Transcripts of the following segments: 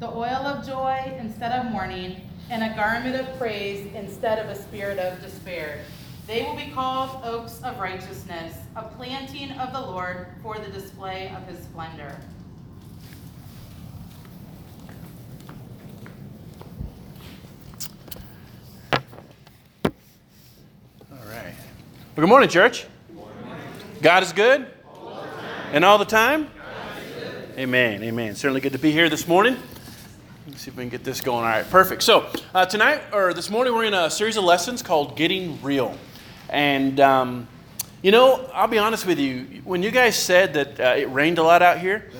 the oil of joy instead of mourning, and a garment of praise instead of a spirit of despair. They will be called oaks of righteousness, a planting of the Lord for the display of his splendor. All right. Well, good morning, church. God is good? and all the time? Amen. Amen. Certainly good to be here this morning. Let's see if we can get this going. All right, perfect. So, uh, tonight, or this morning, we're in a series of lessons called Getting Real. And, um, you know, I'll be honest with you, when you guys said that uh, it rained a lot out here,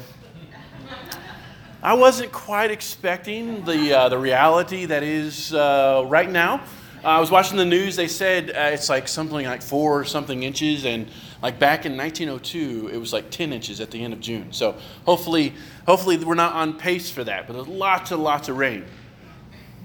I wasn't quite expecting the, uh, the reality that is uh, right now. I was watching the news. They said uh, it's like something like four or something inches, and like back in 1902, it was like 10 inches at the end of June. So hopefully, hopefully we're not on pace for that. But there's lots and lots of rain.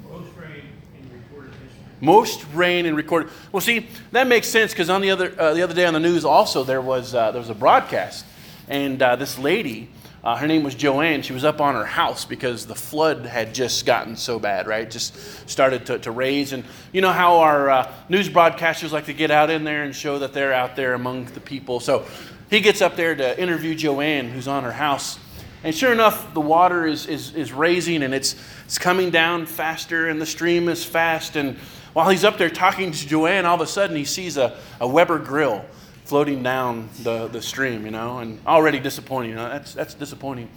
Most rain in recorded history. Most rain in recorded. Well, see, that makes sense because on the other uh, the other day on the news also there was uh, there was a broadcast, and uh, this lady. Uh, her name was Joanne. She was up on her house because the flood had just gotten so bad, right? Just started to, to raise. And you know how our uh, news broadcasters like to get out in there and show that they're out there among the people. So he gets up there to interview Joanne, who's on her house. And sure enough, the water is, is, is raising and it's, it's coming down faster, and the stream is fast. And while he's up there talking to Joanne, all of a sudden he sees a, a Weber grill floating down the, the stream, you know, and already disappointing. You know, that's, that's disappointing.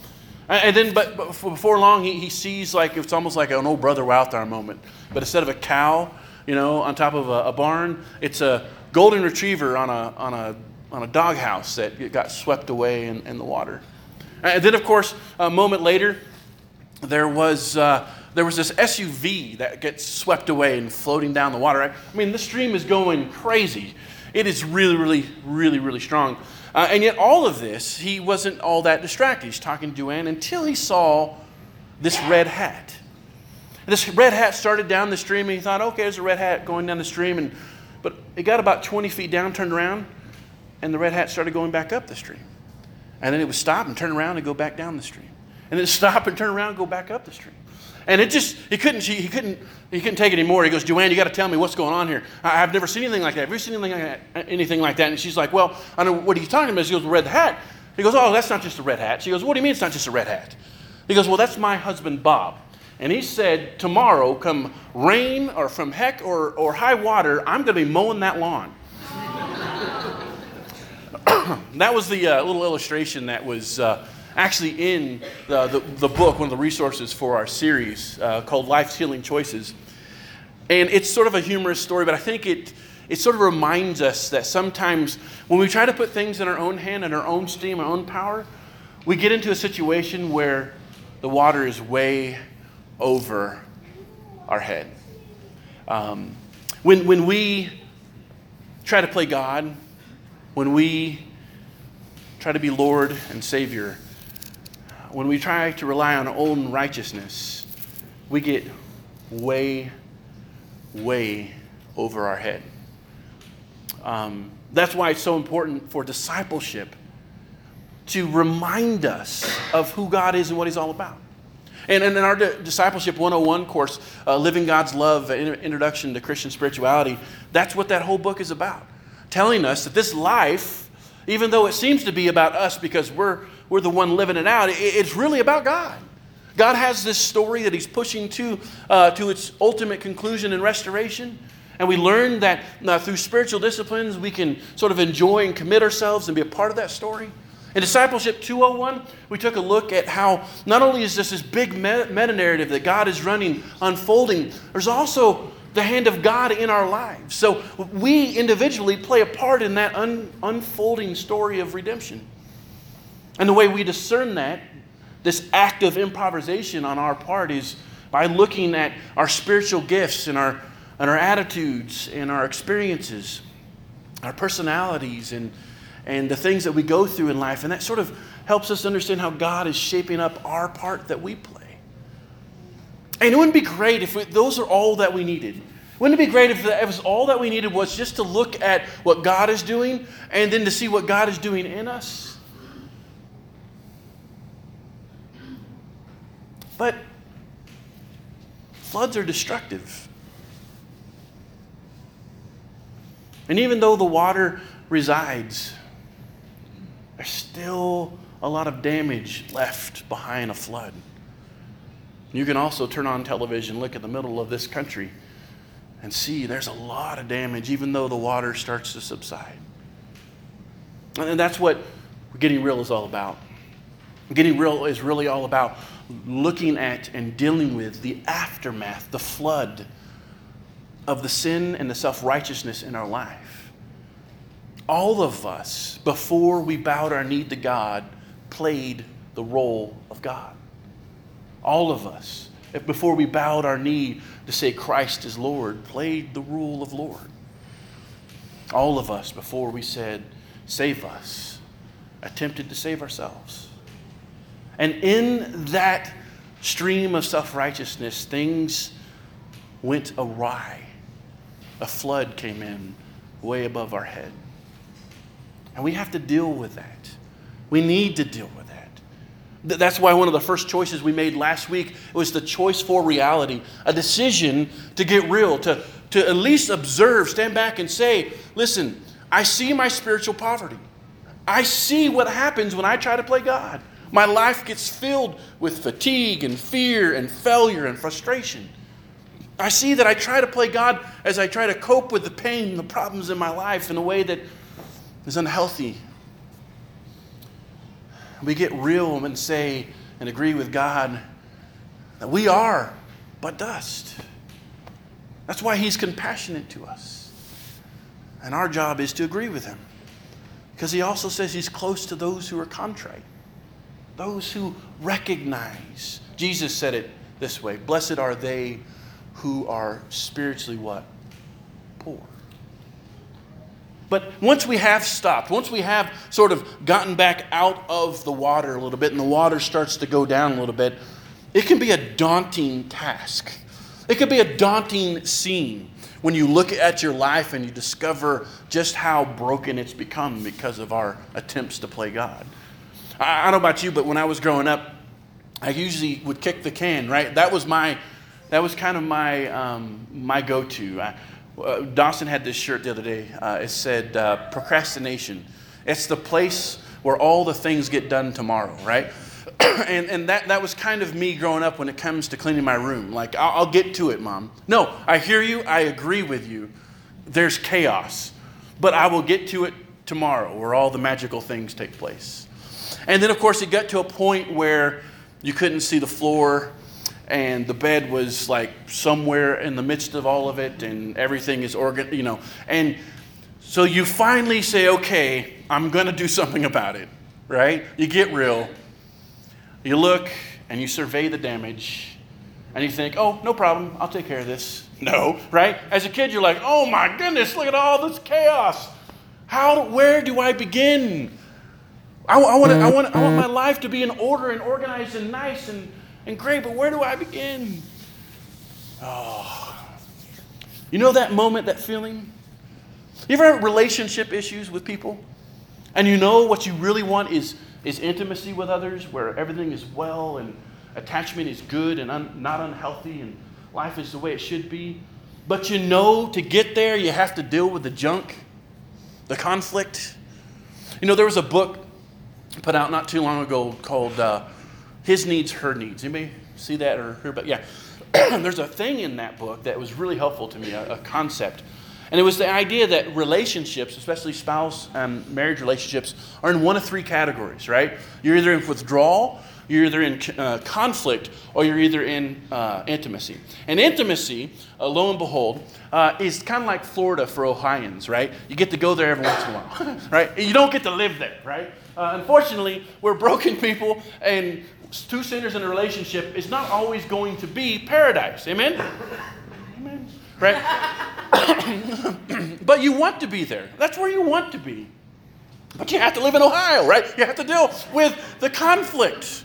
And then, but, but before long, he, he sees like it's almost like an old brother Walthar moment. But instead of a cow, you know, on top of a, a barn, it's a golden retriever on a, on a, on a doghouse that got swept away in, in the water. And then, of course, a moment later, there was, uh, there was this SUV that gets swept away and floating down the water. I mean, the stream is going crazy. It is really, really, really, really strong. Uh, and yet, all of this, he wasn't all that distracted. He's talking to Joanne until he saw this red hat. This red hat started down the stream, and he thought, okay, there's a red hat going down the stream. And, but it got about 20 feet down, turned around, and the red hat started going back up the stream. And then it would stop and turn around and go back down the stream. And then stop and turn around and go back up the stream. And it just, he couldn't, he couldn't, he couldn't take it anymore. He goes, Joanne, you got to tell me what's going on here. I, have never seen anything like that. Have you seen anything like that? Anything like that? And she's like, well, I know what are you talking about. She goes, red hat. He goes, oh, that's not just a red hat. She goes, what do you mean it's not just a red hat? He goes, well, that's my husband, Bob. And he said, tomorrow, come rain or from heck or, or high water, I'm going to be mowing that lawn. that was the uh, little illustration that was uh, actually in the, the, the, book, one of the resources for our series uh, called Life's Healing Choices. And it's sort of a humorous story, but I think it, it sort of reminds us that sometimes when we try to put things in our own hand and our own steam, our own power, we get into a situation where the water is way over our head. Um, when, when we try to play God, when we try to be Lord and Savior, when we try to rely on our own righteousness, we get way, way over our head. Um, that's why it's so important for discipleship to remind us of who God is and what He's all about. And, and in our Discipleship 101 course, uh, Living God's Love, Introduction to Christian Spirituality, that's what that whole book is about. Telling us that this life, even though it seems to be about us because we're, we're the one living it out, it's really about God. God has this story that He's pushing to, uh, to its ultimate conclusion and restoration. And we learn that uh, through spiritual disciplines, we can sort of enjoy and commit ourselves and be a part of that story. In Discipleship 201, we took a look at how not only is this this big meta narrative that God is running, unfolding, there's also the hand of God in our lives. So we individually play a part in that un- unfolding story of redemption. And the way we discern that this act of improvisation on our part is by looking at our spiritual gifts and our, and our attitudes and our experiences, our personalities, and, and the things that we go through in life. And that sort of helps us understand how God is shaping up our part that we play. And it wouldn't be great if we, those are all that we needed. Wouldn't it be great if it was all that we needed was just to look at what God is doing and then to see what God is doing in us? But floods are destructive. And even though the water resides, there's still a lot of damage left behind a flood. You can also turn on television, look at the middle of this country, and see there's a lot of damage, even though the water starts to subside. And that's what getting real is all about. Getting real is really all about looking at and dealing with the aftermath, the flood of the sin and the self righteousness in our life. All of us, before we bowed our knee to God, played the role of God. All of us, before we bowed our knee to say Christ is Lord, played the role of Lord. All of us, before we said, Save us, attempted to save ourselves. And in that stream of self righteousness, things went awry. A flood came in way above our head. And we have to deal with that. We need to deal with that. That's why one of the first choices we made last week was the choice for reality, a decision to get real, to, to at least observe, stand back and say, listen, I see my spiritual poverty. I see what happens when I try to play God. My life gets filled with fatigue and fear and failure and frustration. I see that I try to play God as I try to cope with the pain and the problems in my life in a way that is unhealthy. We get real and say and agree with God that we are but dust. That's why He's compassionate to us. And our job is to agree with Him. Because He also says He's close to those who are contrite, those who recognize. Jesus said it this way Blessed are they who are spiritually what? Poor. But once we have stopped, once we have sort of gotten back out of the water a little bit and the water starts to go down a little bit, it can be a daunting task. It could be a daunting scene when you look at your life and you discover just how broken it's become because of our attempts to play God. I, don't know about you, but when I was growing up, I usually would kick the can, right? That was my, that was kind of my, um, my go-to. I, uh, Dawson had this shirt the other day. Uh, it said uh, procrastination. It's the place where all the things get done tomorrow, right? and and that, that was kind of me growing up when it comes to cleaning my room. Like, I'll, I'll get to it, mom. No, I hear you. I agree with you. There's chaos. But I will get to it tomorrow where all the magical things take place. And then, of course, it got to a point where you couldn't see the floor and the bed was like somewhere in the midst of all of it and everything is organ you know. And so you finally say okay i'm going to do something about it right? You get real you look and you survey the damage and you think oh no problem i'll take care of this. No. Right? As a kid you're like oh my goodness look at all this chaos. How where do i begin I, I, want, I, want, I want my life to be in order and organized and nice and and great, but where do I begin? Oh. You know that moment, that feeling? You ever have relationship issues with people? And you know what you really want is, is intimacy with others where everything is well and attachment is good and un, not unhealthy and life is the way it should be. But you know to get there, you have to deal with the junk, the conflict. You know, there was a book put out not too long ago called uh, his needs, her needs. Anybody see that or hear about? Yeah. There's a thing in that book that was really helpful to me, a, a concept. And it was the idea that relationships, especially spouse and um, marriage relationships, are in one of three categories, right? You're either in withdrawal, you're either in uh, conflict, or you're either in uh, intimacy. And intimacy, uh, lo and behold, uh, is kind of like Florida for Ohioans, right? You get to go there every once in a while, right? You don't get to live there, right? Uh, unfortunately, we're broken people and two sinners in a relationship is not always going to be paradise. Amen? Amen. Right? but you want to be there. That's where you want to be. But you have to live in Ohio, right? You have to deal with the conflict.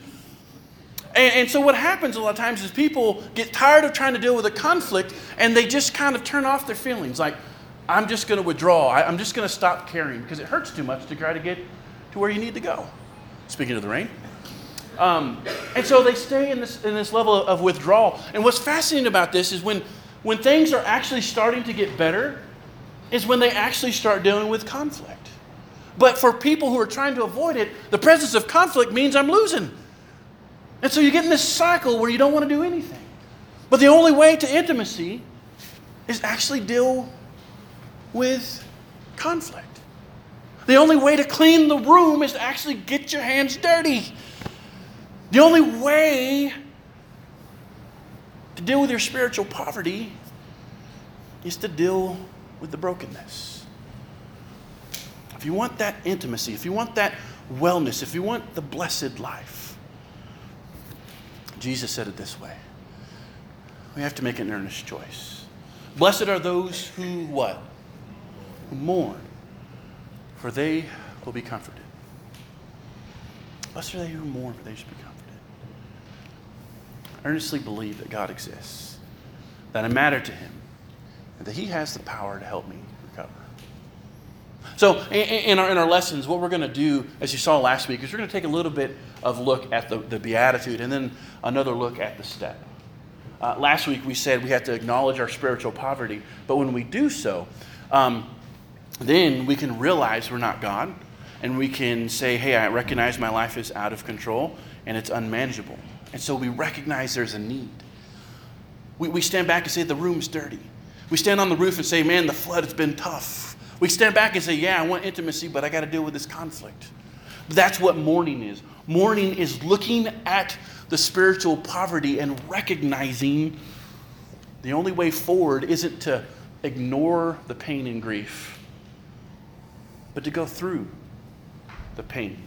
And, and, so what happens a lot of times is people get tired of trying to deal with a conflict and they just kind of turn off their feelings. Like, I'm just going to withdraw. I, I'm just going to stop caring because it hurts too much to try to get to where you need to go. Speaking of the rain. Um, and so they stay in this, in this level of withdrawal. And what's fascinating about this is when, when things are actually starting to get better, is when they actually start dealing with conflict. But for people who are trying to avoid it, the presence of conflict means I'm losing. And so you get in this cycle where you don't want to do anything. But the only way to intimacy is actually deal with conflict. The only way to clean the room is to actually get your hands dirty. The only way to deal with your spiritual poverty is to deal with the brokenness. If you want that intimacy, if you want that wellness, if you want the blessed life, Jesus said it this way. We have to make an earnest choice. Blessed are those who what? Who mourn, for they will be comforted. Blessed are they who mourn, for they shall be comforted. I Earnestly believe that God exists, that I matter to Him, and that He has the power to help me recover. So, in our, in our lessons, what we're going to do, as you saw last week, is we're going to take a little bit of look at the, the beatitude and then another look at the step. Uh, last week we said we have to acknowledge our spiritual poverty, but when we do so, um, then we can realize we're not God, and we can say, hey, I recognize my life is out of control and it's unmanageable. And so we recognize there's a need. We, we stand back and say, the room's dirty. We stand on the roof and say, man, the flood has been tough. We stand back and say, yeah, I want intimacy, but I got to deal with this conflict. That's what mourning is. Mourning is looking at the spiritual poverty and recognizing the only way forward isn't to ignore the pain and grief, but to go through the pain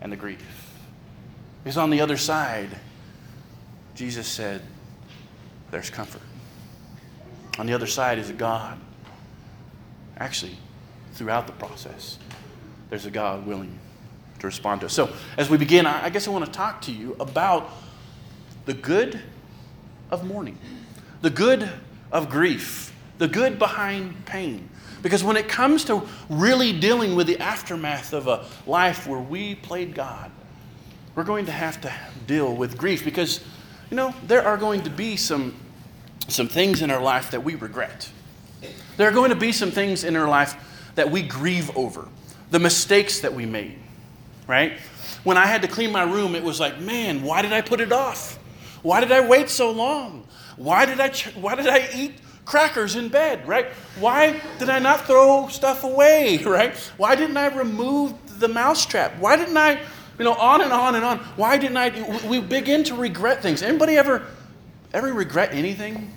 and the grief. Because on the other side, Jesus said, there's comfort. On the other side is a God. Actually, throughout the process, there's a God willing to respond to us. So, as we begin, I guess I want to talk to you about the good of mourning, the good of grief, the good behind pain. Because when it comes to really dealing with the aftermath of a life where we played God, we're going to have to deal with grief because, you know, there are going to be some, some things in our life that we regret. There are going to be some things in our life that we grieve over, the mistakes that we made, right? When I had to clean my room, it was like, man, why did I put it off? Why did I wait so long? Why did I, why did I eat crackers in bed, right? Why did I not throw stuff away, right? Why didn't I remove the mousetrap? Why didn't I, you know, on and on and on. Why didn't I? We begin to regret things. Anybody ever, ever regret anything?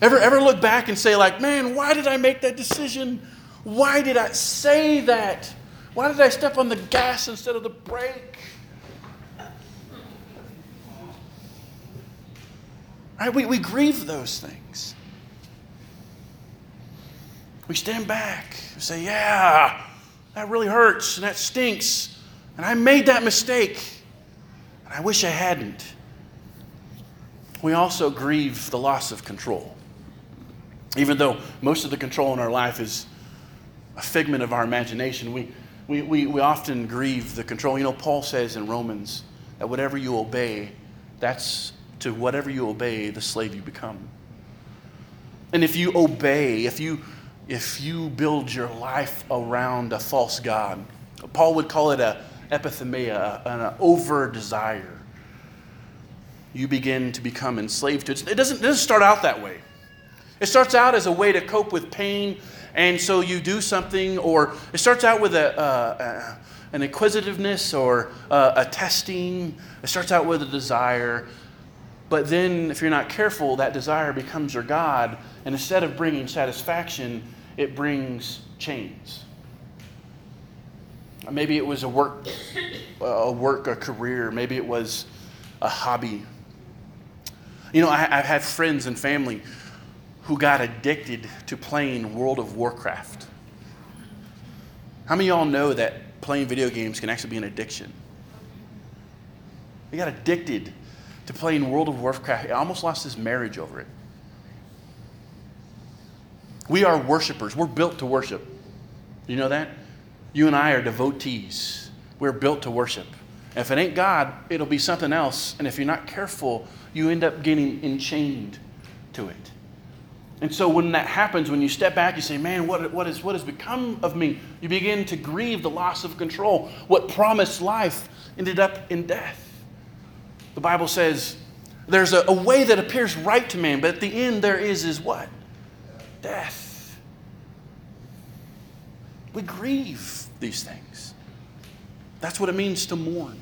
Ever, ever look back and say, like, man, why did I make that decision? Why did I say that? Why did I step on the gas instead of the brake? Right? We, we grieve those things. We stand back and say, yeah, that really hurts and that stinks. And I made that mistake. And I wish I hadn't. We also grieve the loss of control. Even though most of the control in our life is a figment of our imagination, we, we, we, we often grieve the control. You know, Paul says in Romans that whatever you obey, that's to whatever you obey, the slave you become. And if you obey, if you, if you build your life around a false God, Paul would call it a epithymia, an over desire. You begin to become enslaved to it. It doesn't, it doesn't start out that way. It starts out as a way to cope with pain, and so you do something, or it starts out with a, uh, an inquisitiveness or a testing. It starts out with a desire. But then, if you're not careful, that desire becomes your God, and instead of bringing satisfaction, it brings chains. Maybe it was a work, a work, a career. Maybe it was a hobby. You know, I, have had friends and family who got addicted to playing World of Warcraft. How many of y'all know that playing video games can actually be an addiction? He got addicted to playing World of Warcraft. He almost lost his marriage over it. We are worshipers. We're built to worship. You know that? You and I are devotees. We're built to worship. If it ain't God, it'll be something else. And if you're not careful, you end up getting enchained to it. And so when that happens, when you step back, you say, Man, what, what, is, what has become of me? You begin to grieve the loss of control. What promised life ended up in death. The Bible says there's a, a way that appears right to man, but at the end there is is what? Death. We grieve these things. That's what it means to mourn.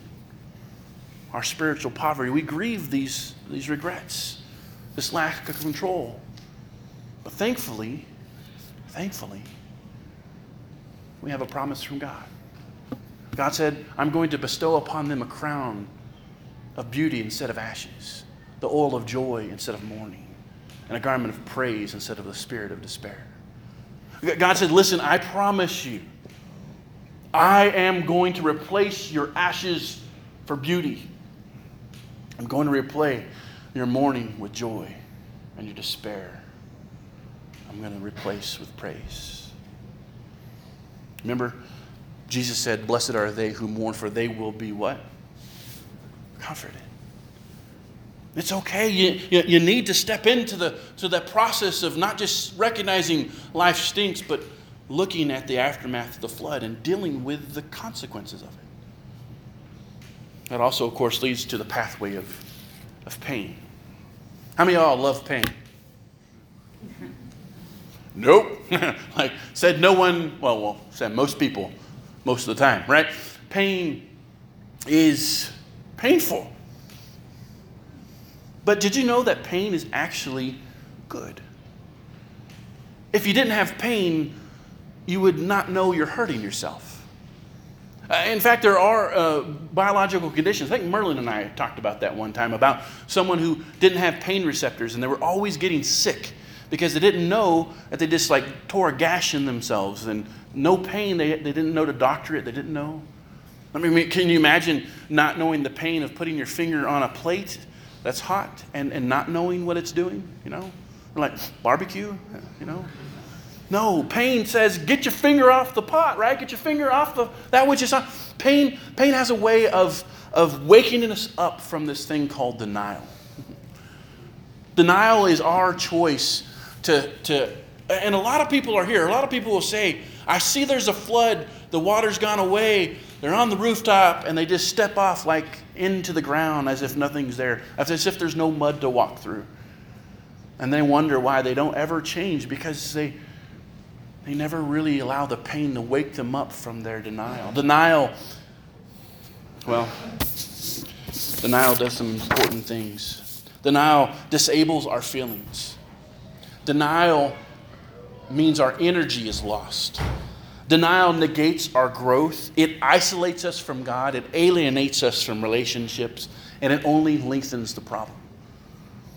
Our spiritual poverty. We grieve these, these regrets, this lack of control. But thankfully, thankfully, we have a promise from God. God said, I'm going to bestow upon them a crown of beauty instead of ashes, the oil of joy instead of mourning, and a garment of praise instead of the spirit of despair. God said, Listen, I promise you, I am going to replace your ashes for beauty. I'm going to replace your mourning with joy and your despair. I'm going to replace with praise. Remember, Jesus said, Blessed are they who mourn, for they will be what? comforted. It's okay. You, you, you, need to step into the, to that process of not just recognizing life stinks, but looking at the aftermath of the flood and dealing with the consequences of it. That also, of course, leads to the pathway of, of pain. How many of y'all love pain? nope. like said no one, well, well, said most people most of the time, right? Pain is painful. But did you know that pain is actually good? If you didn't have pain, you would not know you're hurting yourself. Uh, in fact, there are uh, biological conditions. I think Merlin and I talked about that one time about someone who didn't have pain receptors and they were always getting sick because they didn't know that they just like tore a gash in themselves and no pain. They, they didn't know to doctor it, they didn't know. I mean, can you imagine not knowing the pain of putting your finger on a plate that's hot and, and not knowing what it's doing? You know? Like barbecue, you know? No, pain says get your finger off the pot, right? Get your finger off the that which is on. Pain, pain has a way of, of waking us up from this thing called denial. denial is our choice to, to and a lot of people are here. A lot of people will say, I see there's a flood, the water's gone away, they're on the rooftop and they just step off like into the ground as if nothing's there, as if there's no mud to walk through. And they wonder why they don't ever change because they, they never really allow the pain to wake them up from their denial. Denial, well, denial does some important things. Denial disables our feelings. Denial means our energy is lost. Denial negates our growth. It isolates us from God. It alienates us from relationships. And it only lengthens the problem.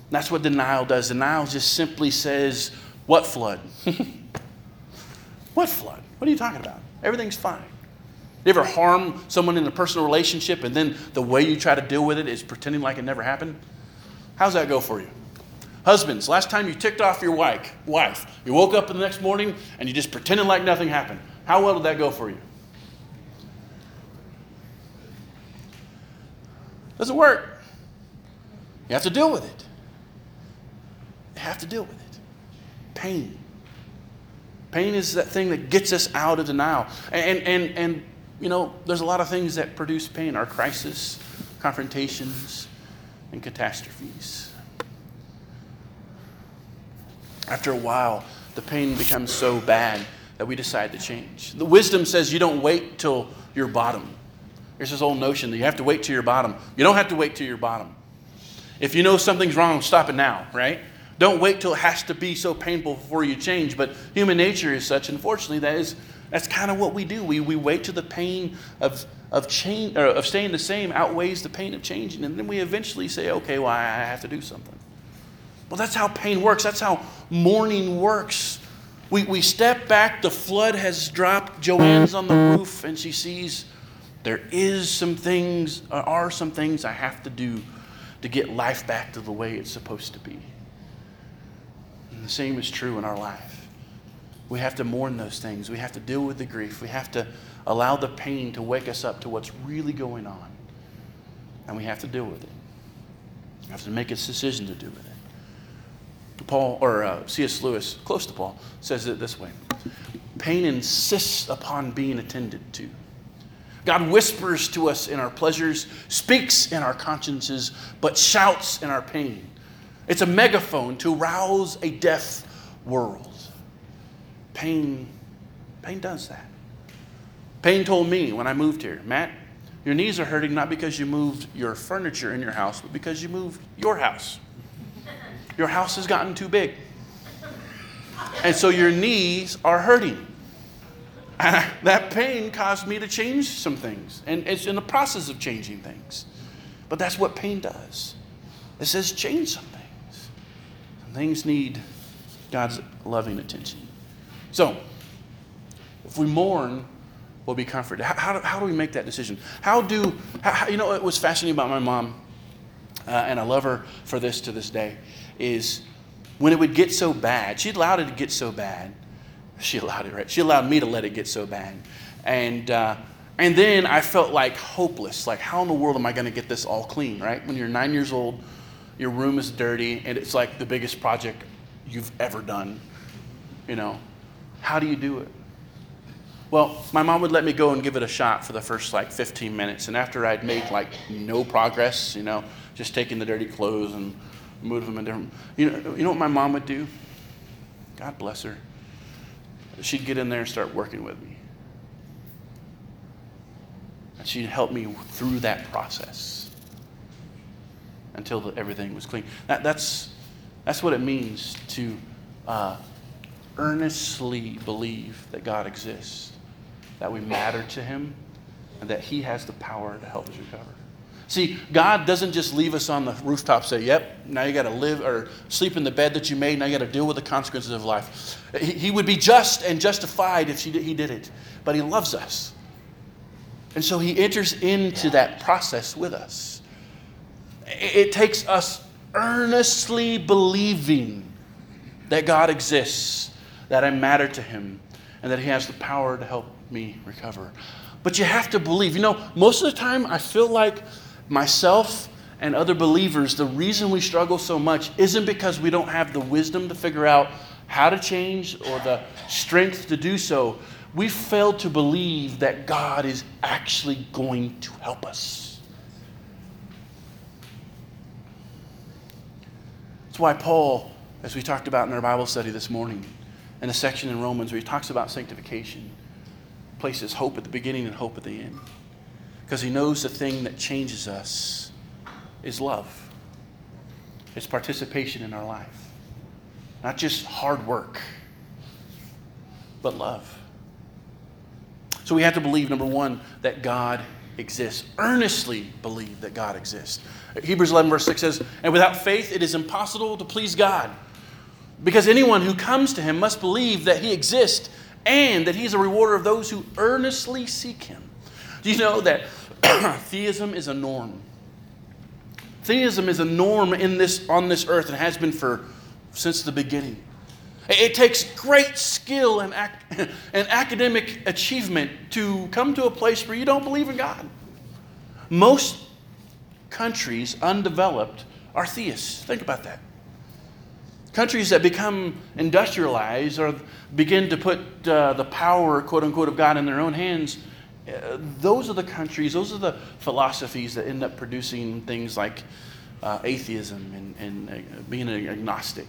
That's what denial does. Denial just simply says, What flood? what flood? What are you talking about? Everything's fine. You ever harm someone in a personal relationship and then the way you try to deal with it is pretending like it never happened? How's that go for you? Husbands, last time you ticked off your wife, wife, you woke up the next morning and you just pretended like nothing happened. How well did that go for you? Doesn't work. You have to deal with it. You have to deal with it. Pain. Pain is that thing that gets us out of denial. And, and, and you know, there's a lot of things that produce pain our crisis, confrontations, and catastrophes. After a while, the pain becomes so bad that we decide to change. The wisdom says you don't wait till your bottom. There's this old notion that you have to wait till your bottom. You don't have to wait till your bottom. If you know something's wrong, stop it now, right? Don't wait till it has to be so painful before you change. But human nature is such, unfortunately, that is That's kind of what we do. We, we wait till the pain of, of, change, or of staying the same outweighs the pain of changing. And then we eventually say, okay, well, I have to do something. Well, that's how pain works. That's how mourning works. We, we step back, the flood has dropped. Joanne's on the roof, and she sees there is some things, uh, are some things I have to do to get life back to the way it's supposed to be. And the same is true in our life. We have to mourn those things. We have to deal with the grief. We have to allow the pain to wake us up to what's really going on. And we have to deal with it. We have to make a decision to do with it. Paul, or uh, C.S. Lewis, close to Paul, says it this way Pain insists upon being attended to. God whispers to us in our pleasures, speaks in our consciences, but shouts in our pain. It's a megaphone to rouse a deaf world. Pain, pain does that. Pain told me when I moved here, Matt, your knees are hurting not because you moved your furniture in your house, but because you moved your house. Your house has gotten too big. And so your knees are hurting. And that pain caused me to change some things. And it's in the process of changing things. But that's what pain does. It says change some things. Some things need God's loving attention. So, if we mourn, we'll be comforted. How, how, do, how do we make that decision? How do, how, you know, it was fascinating about my mom, uh, and I love her for this to this day is when it would get so bad, she allowed it to get so bad. She allowed it, right? She allowed me to let it get so bad. And, uh, and then I felt like hopeless. Like, how in the world am I going to get this all clean, right? When you're nine years old, your room is dirty, and it's like the biggest project you've ever done. You know, how do you do it? Well, my mom would let me go and give it a shot for the first like 15 minutes. And after I'd made like no progress, you know, just taking the dirty clothes and moving them in different. You know, you know what my mom would do? God bless her. She'd get in there and start working with me. And she'd help me through that process until the, everything was clean. That, that's, that's what it means to uh, earnestly believe that God exists, that we matter to Him, and that He has the power to help us recover. See, God doesn't just leave us on the rooftop say, yep, now you got to live or sleep in the bed that you made. Now you got to deal with the consequences of life. He, he would be just and justified if he did it, but He loves us. And so He enters into that process with us. It, it takes us earnestly believing that God exists, that I matter to Him, and that He has the power to help me recover. But you have to believe. You know, most of the time I feel like myself and other believers, the reason we struggle so much isn't because we don't have the wisdom to figure out how to change or the strength to do so. We fail to believe that God is actually going to help us. That's why Paul, as we talked about in our Bible study this morning, in a section in Romans where he talks about sanctification, places hope at the beginning and hope at the end because he knows the thing that changes us is love. It's participation in our life. Not just hard work, but love. So we have to believe, number one, that God exists. Earnestly believe that God exists. Hebrews 11, verse 6 says, And without faith, it is impossible to please God. Because anyone who comes to him must believe that he exists and that he is a rewarder of those who earnestly seek him. Do you know that theism is a norm? Theism is a norm in this, on this earth and has been for since the beginning. It takes great skill and, ac- and academic achievement to come to a place where you don't believe in God. Most countries, undeveloped, are theists. Think about that. Countries that become industrialized or begin to put uh, the power, quote unquote, of God in their own hands those are the countries, those are the philosophies that end up producing things like uh, atheism and, and uh, being an agnostic.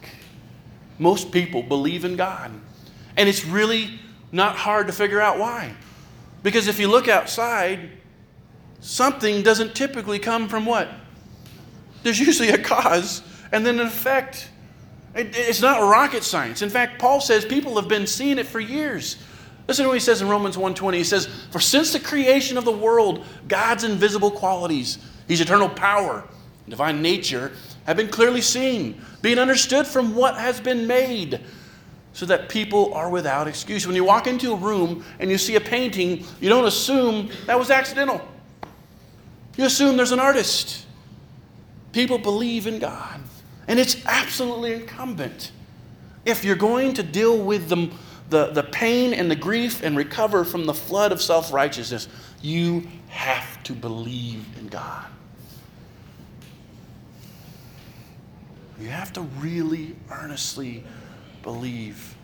Most people believe in God. And it's really not hard to figure out why. Because if you look outside, something doesn't typically come from what? There's usually a cause and then an effect. It, it's not rocket science. In fact, Paul says people have been seeing it for years. Listen to what he says in Romans 1:20. He says, "For since the creation of the world, God's invisible qualities, his eternal power, and divine nature have been clearly seen, being understood from what has been made." so that people are without excuse. When you walk into a room and you see a painting, you don't assume that was accidental. You assume there's an artist. People believe in God. And it's absolutely incumbent. If you're going to deal with the, the, the pain and the grief and recover from the flood of self righteousness, you have to believe in God. You have to really earnestly believe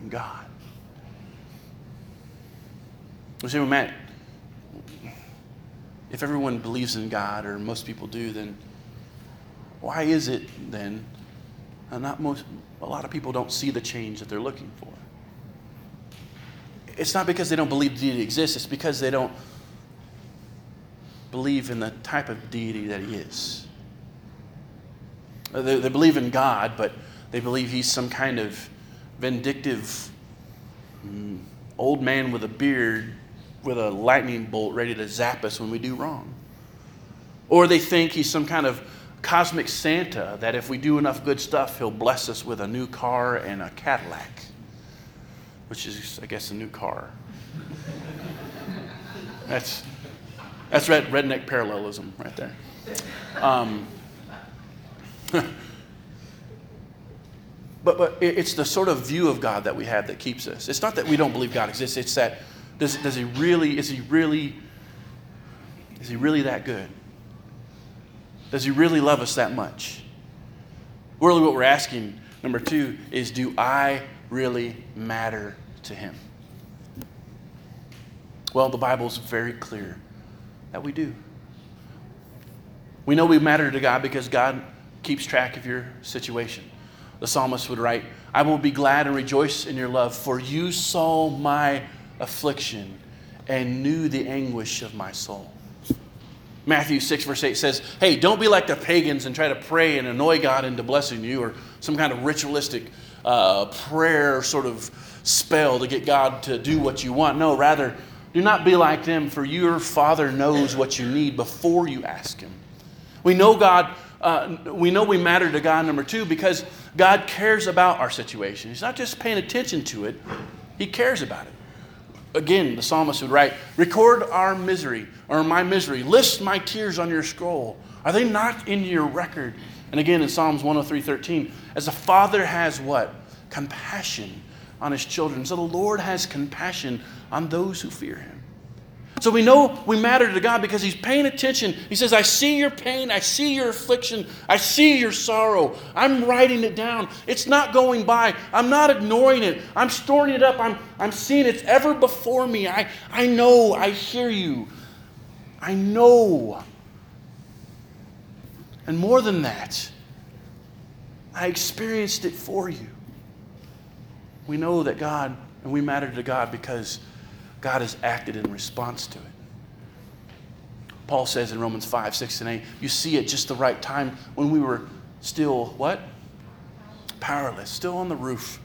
in God. You see, Matt, if everyone believes in God, or most people do, then why is it then uh, not most, a lot of people don't see the change that they're looking for? It's not because they don't believe deity exists, it's because they don't believe in the type of deity that he is. They, they believe in God, but they believe he's some kind of vindictive mm, old man with a beard with a lightning bolt ready to zap us when we do wrong. Or they think he's some kind of cosmic Santa that if we do enough good stuff, he'll bless us with a new car and a Cadillac, which is, I guess, a new car. that's, that's red, redneck parallelism right there. Um, But, but it's the sort of view of God that we have that keeps us. It's not that we don't believe God exists. It's that does, does he really, is he really, is he really that good? Does he really love us that much? Really, what we're asking, number two, is do I really matter to him? Well, the Bible's very clear that we do. We know we matter to God because God keeps track of your situation. The psalmist would write, I will be glad and rejoice in your love, for you saw my affliction and knew the anguish of my soul. Matthew 6, verse 8 says, Hey, don't be like the pagans and try to pray and annoy God into blessing you or some kind of ritualistic uh, prayer sort of spell to get God to do what you want. No, rather, do not be like them, for your Father knows what you need before you ask Him. We know God, uh, we know we matter to God, number two, because God cares about our situation. He's not just paying attention to it, He cares about it. Again, the psalmist would write, Record our misery, or my misery. List my tears on your scroll. Are they not in your record? And again, in Psalms 103 13, as a father has what? Compassion on his children. So the Lord has compassion on those who fear him. So we know we matter to God because He's paying attention. He says, I see your pain, I see your affliction, I see your sorrow. I'm writing it down. It's not going by. I'm not ignoring it. I'm storing it up. I'm, I'm seeing it's ever before me. I, I know, I hear you. I know. And more than that, I experienced it for you. We know that God, and we matter to God because God has acted in response to it. Paul says in Romans 5, 6, and 8, you see at just the right time when we were still what? Powerless, still on the roof,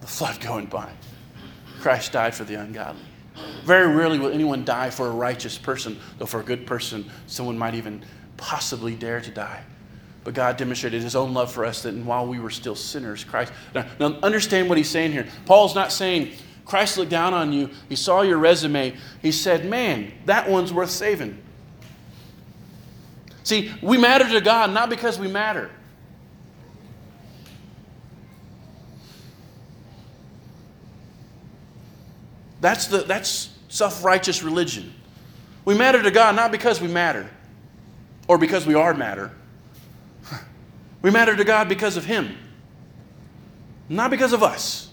the flood going by. Christ died for the ungodly. Very rarely will anyone die for a righteous person, though for a good person, someone might even possibly dare to die. But God demonstrated his own love for us that while we were still sinners, Christ. Now, now understand what he's saying here. Paul's not saying, Christ looked down on you, he saw your resume, he said, Man, that one's worth saving. See, we matter to God not because we matter. That's, the, that's self righteous religion. We matter to God not because we matter or because we are matter. We matter to God because of Him, not because of us.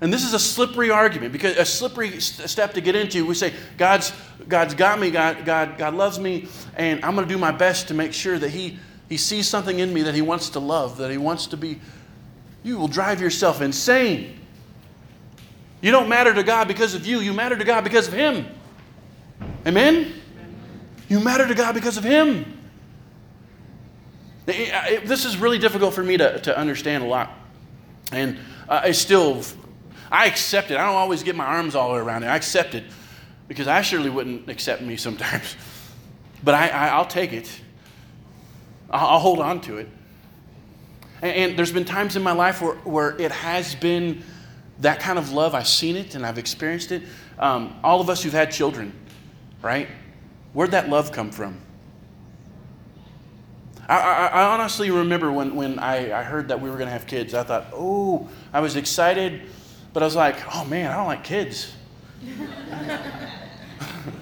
And this is a slippery argument because a slippery step to get into. We say, God's, God's got me, God, God, God loves me, and I'm going to do my best to make sure that he, he sees something in me that He wants to love, that He wants to be. You will drive yourself insane. You don't matter to God because of you, you matter to God because of Him. Amen? You matter to God because of Him. This is really difficult for me to, to understand a lot. And uh, I still I accept it. I don't always get my arms all the way around it. I accept it because I surely wouldn't accept me sometimes. But I, I, will take it, I'll, I'll, hold on to it. And, and, there's been times in my life where, where it has been that kind of love. I've seen it and I've experienced it. Um, all of us who've had children, right? Where'd that love come from? I, I, I honestly remember when, when I, I heard that we were going to have kids, I thought, oh, I was excited, but I was like, oh man, I don't like kids.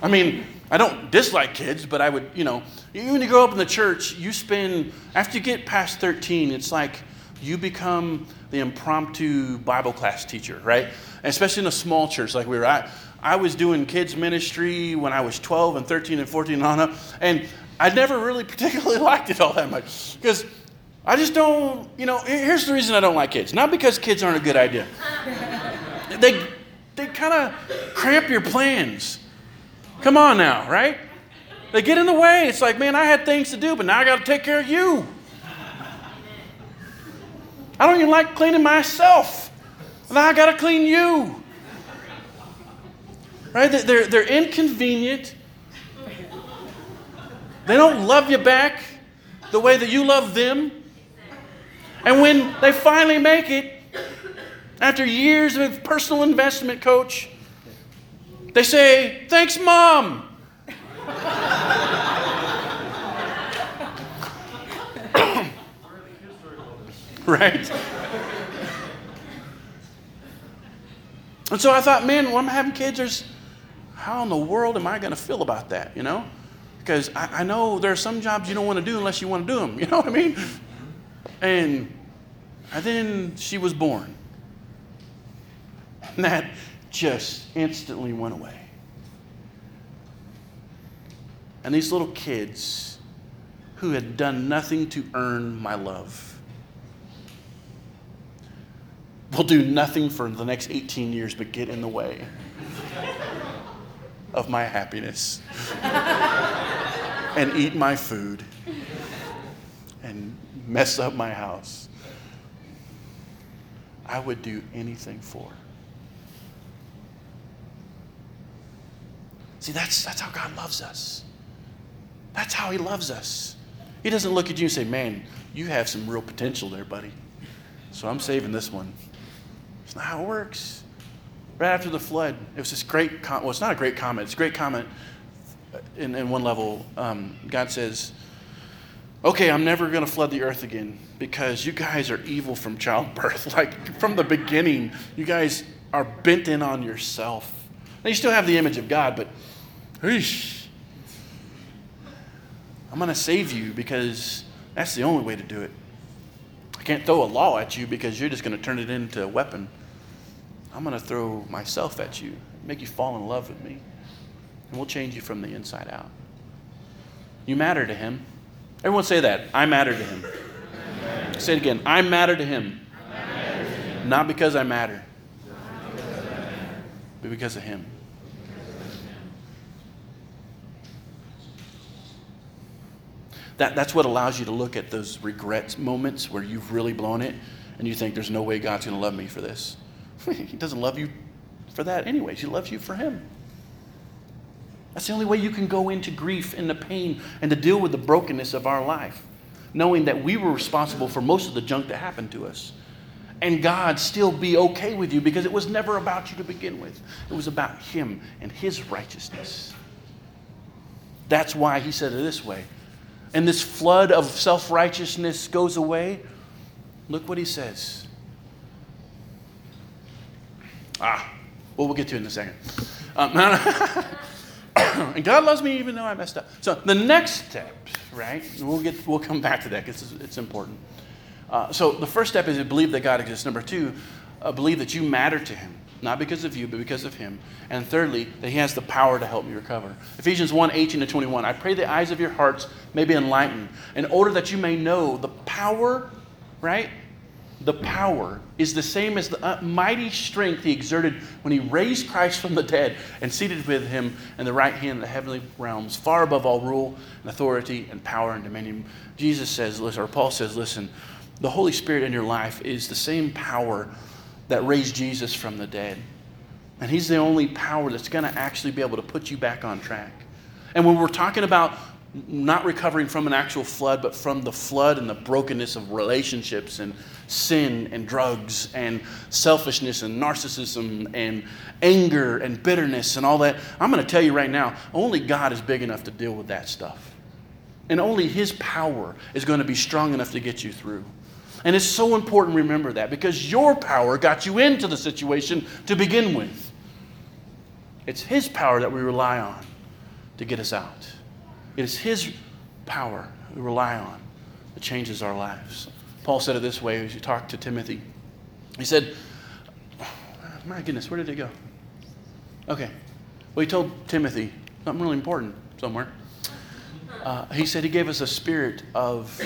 I mean, I don't dislike kids, but I would, you know, when you grow up in the church, you spend, after you get past 13, it's like you become the impromptu Bible class teacher, right? Especially in a small church like we were. I, I was doing kids ministry when I was 12 and 13 and 14 and on up, and I never really particularly liked it all that much because I just don't, you know, here's the reason I don't like kids. Not because kids aren't a good idea. they they kind of cramp your plans. Come on now, right? They get in the way. It's like, man, I had things to do, but now I got to take care of you. I don't even like cleaning myself. Now I got to clean you. Right? They're, they're inconvenient. They don't love you back the way that you love them. And when they finally make it, after years of personal investment, coach, they say, Thanks, mom. right? And so I thought, man, when I'm having kids, there's how in the world am I going to feel about that, you know? Because I, I, know there are some jobs you don't want to do unless you want to do them, you know what I mean? And, and then she was born. And that just instantly went away. And these little kids who had done nothing to earn my love will do nothing for the next 18 years but get in the way of my happiness and eat my food and mess up my house. I would do anything for. See, that's, that's how God loves us. That's how He loves us. He doesn't look at you and say, Man, you have some real potential there, buddy. So I'm saving this one. It's not how it works. Right after the flood, it was this great, well, it's not a great comment, it's a great comment in, in one level. Um, God says, Okay, I'm never going to flood the earth again because you guys are evil from childbirth. Like from the beginning, you guys are bent in on yourself. Now, you still have the image of God, but Eesh. I'm going to save you because that's the only way to do it. I can't throw a law at you because you're just going to turn it into a weapon. I'm going to throw myself at you, make you fall in love with me, and we'll change you from the inside out. You matter to him. Everyone say that. I matter to him. Say it again. I matter to him. Not because I matter, but because of him. That, that's what allows you to look at those regrets moments where you've really blown it and you think there's no way God's going to love me for this. he doesn't love you for that anyways. He loves you for him. That's the only way you can go into grief and the pain and to deal with the brokenness of our life, knowing that we were responsible for most of the junk that happened to us. And God still be okay with you because it was never about you to begin with. It was about Him and His righteousness. That's why He said it this way and this flood of self righteousness goes away, look what he says. Ah, well, we'll get to it in a second. Um, and God loves me even though I messed up. So the next step, right? We'll get we'll come back to that because it's, it's, important. Uh, so the first step is to believe that God exists. Number two, uh, believe that you matter to Him not because of you, but because of him. And thirdly, that he has the power to help me recover. Ephesians 1 18 to 21. I pray the eyes of your hearts may be enlightened, in order that you may know the power, right? The power is the same as the uh, mighty strength he exerted when he raised Christ from the dead and seated with him in the right hand of the heavenly realms, far above all rule and authority and power and dominion. Jesus says, or Paul says, listen, the Holy Spirit in your life is the same power that raised Jesus from the dead. And He's the only power that's going to actually be able to put you back on track. And when we're talking about not recovering from an actual flood, but from the flood and the brokenness of relationships and sin and drugs and selfishness and narcissism and anger and bitterness and all that. I'm going to tell you right now, only God is big enough to deal with that stuff. And only His power is going to be strong enough to get you through. And it's so important to remember that because your power got you into the situation to begin with. It's His power that we rely on to get us out. It is His power we rely on that changes our lives. Paul said it this way as he talked to Timothy. He said, My goodness, where did it go? Okay. Well, he told Timothy something really important somewhere. Uh, he said he gave us a spirit of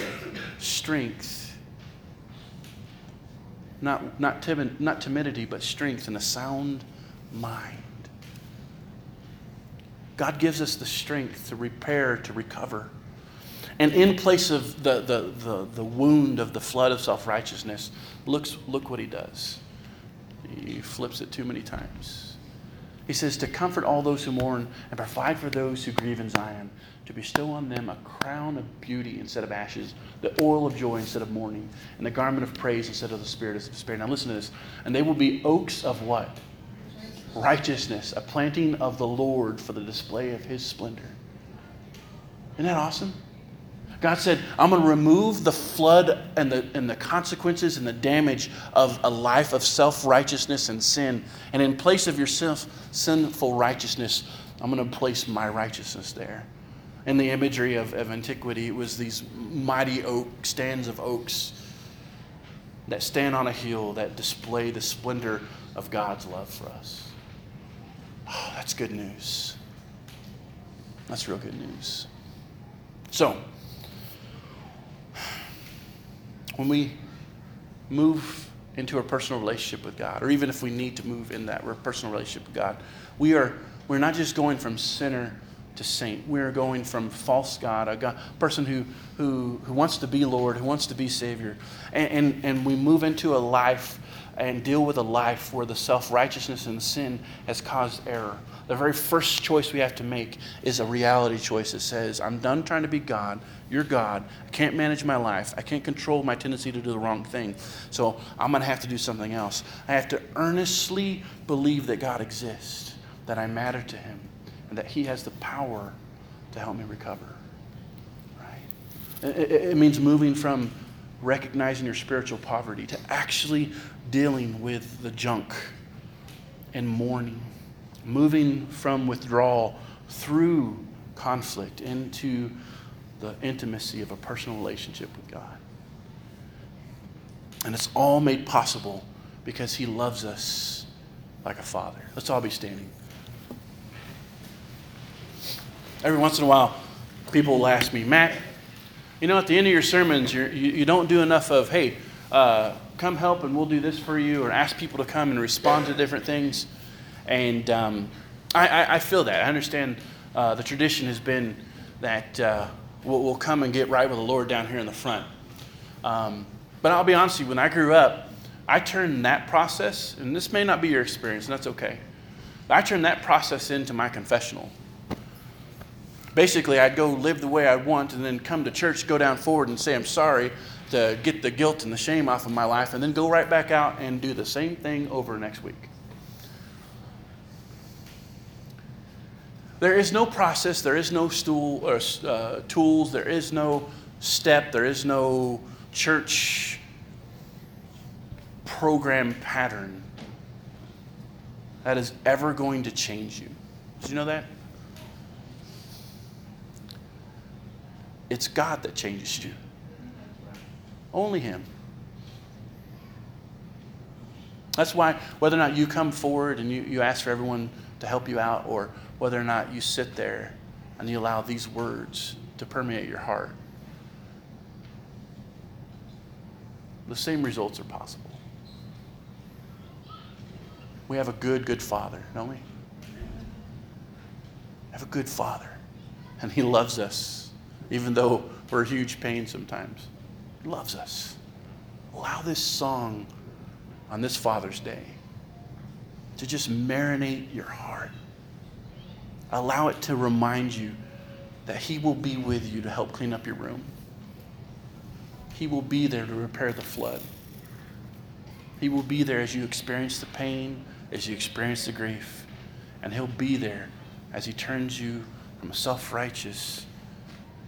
strength. Not, not, timid, not timidity, but strength and a sound mind. God gives us the strength to repair, to recover. And in place of the, the, the, the wound of the flood of self righteousness, look what he does. He flips it too many times. He says, To comfort all those who mourn and provide for those who grieve in Zion, to bestow on them a crown of beauty instead of ashes, the oil of joy instead of mourning, and the garment of praise instead of the spirit of despair. Now listen to this. And they will be oaks of what? Righteousness, a planting of the Lord for the display of his splendor. Isn't that awesome? God said, I'm going to remove the flood and the, and the consequences and the damage of a life of self righteousness and sin. And in place of your sinful righteousness, I'm going to place my righteousness there. In the imagery of, of antiquity, it was these mighty oak stands of oaks that stand on a hill that display the splendor of God's love for us. Oh, that's good news. That's real good news. So, when we move into a personal relationship with God, or even if we need to move in that personal relationship with God, we are we're not just going from sinner to saint. We're going from false God, a God, person who, who, who wants to be Lord, who wants to be Savior. And, and, and we move into a life and deal with a life where the self righteousness and sin has caused error. The very first choice we have to make is a reality choice that says, I'm done trying to be God. You're God. I can't manage my life. I can't control my tendency to do the wrong thing. So I'm going to have to do something else. I have to earnestly believe that God exists, that I matter to Him, and that He has the power to help me recover. Right? It, it means moving from recognizing your spiritual poverty to actually dealing with the junk and mourning, moving from withdrawal through conflict into the intimacy of a personal relationship with God. And it's all made possible because He loves us like a father. Let's all be standing. Every once in a while, people will ask me, Matt, you know, at the end of your sermons, you, you don't do enough of, hey, uh, come help and we'll do this for you, or ask people to come and respond to different things. And um, I, I, I, feel that. I understand uh, the tradition has been that uh, we'll, we'll, come and get right with the Lord down here in the front. Um, but I'll be honest with you, when I grew up, I turned that process, and this may not be your experience, and that's okay. I turned that process into my confessional. Basically, I'd go live the way I want and then come to church, go down forward, and say, I'm sorry, to get the guilt and the shame off of my life, and then go right back out and do the same thing over next week. There is no process, there is no stool or uh, tools, there is no step, there is no church program pattern that is ever going to change you. Did you know that? It's God that changes you. Only Him. That's why, whether or not you come forward and you, you ask for everyone to help you out, or whether or not you sit there and you allow these words to permeate your heart, the same results are possible. We have a good, good Father, don't we? we have a good Father, and He loves us, even though we're a huge pain sometimes He loves us. Allow this song on this Father's Day to just marinate your heart. Allow it to remind you that He will be with you to help clean up your room. He will be there to repair the flood. He will be there as you experience the pain, as you experience the grief. And He'll be there as He turns you from a self righteous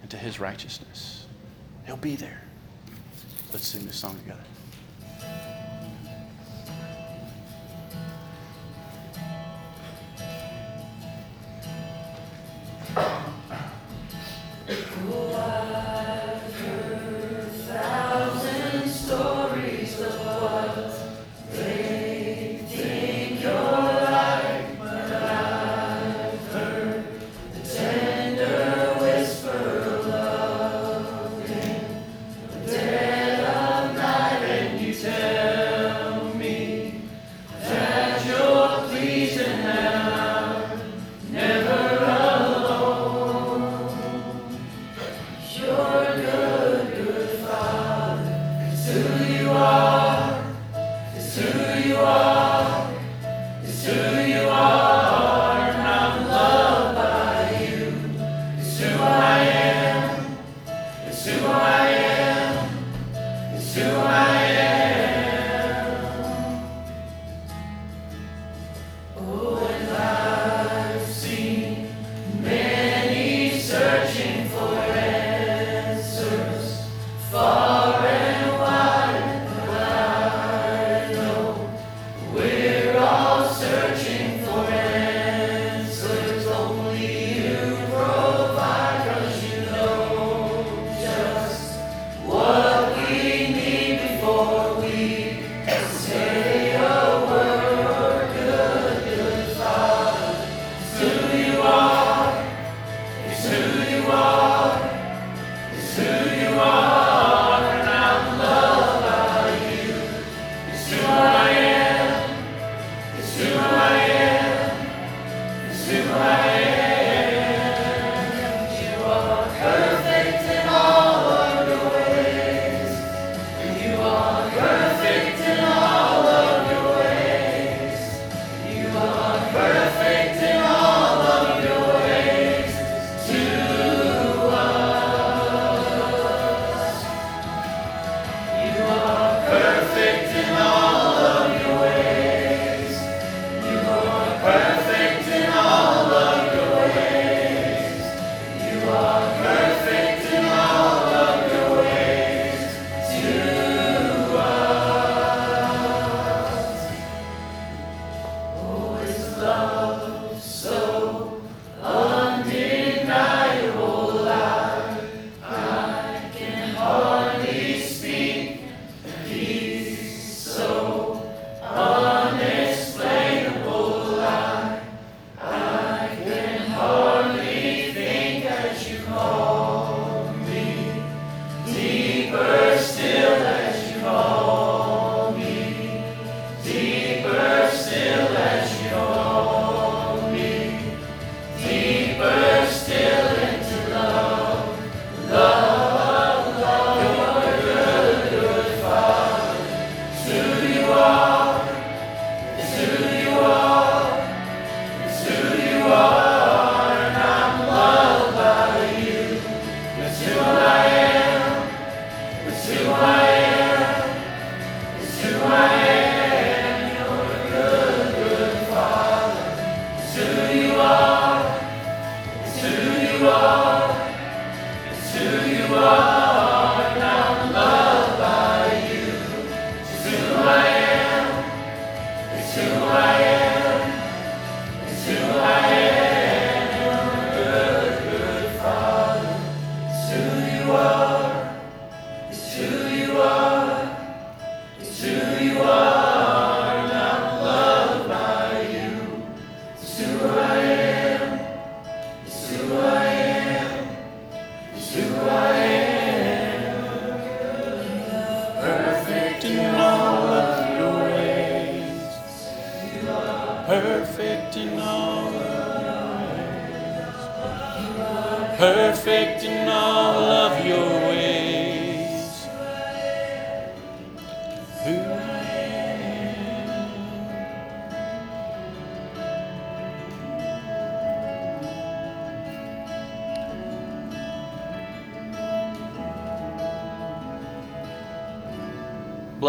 into His righteousness. He'll be there. Let's sing this song together.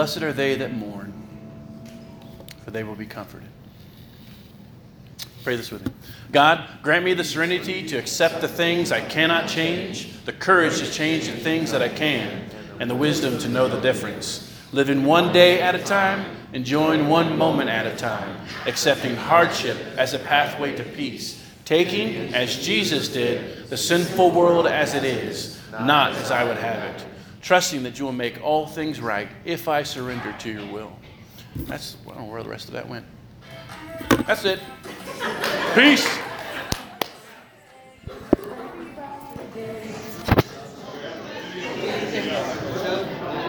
Blessed are they that mourn, for they will be comforted. Pray this with me. God, grant me the serenity to accept the things I cannot change, the courage to change the things that I can, and the wisdom to know the difference. Living one day at a time, enjoying one moment at a time, accepting hardship as a pathway to peace, taking, as Jesus did, the sinful world as it is, not as I would have it, trusting that you will make all things right if I surrender to your will. That's, I don't know where the rest of that went. That's it. Peace.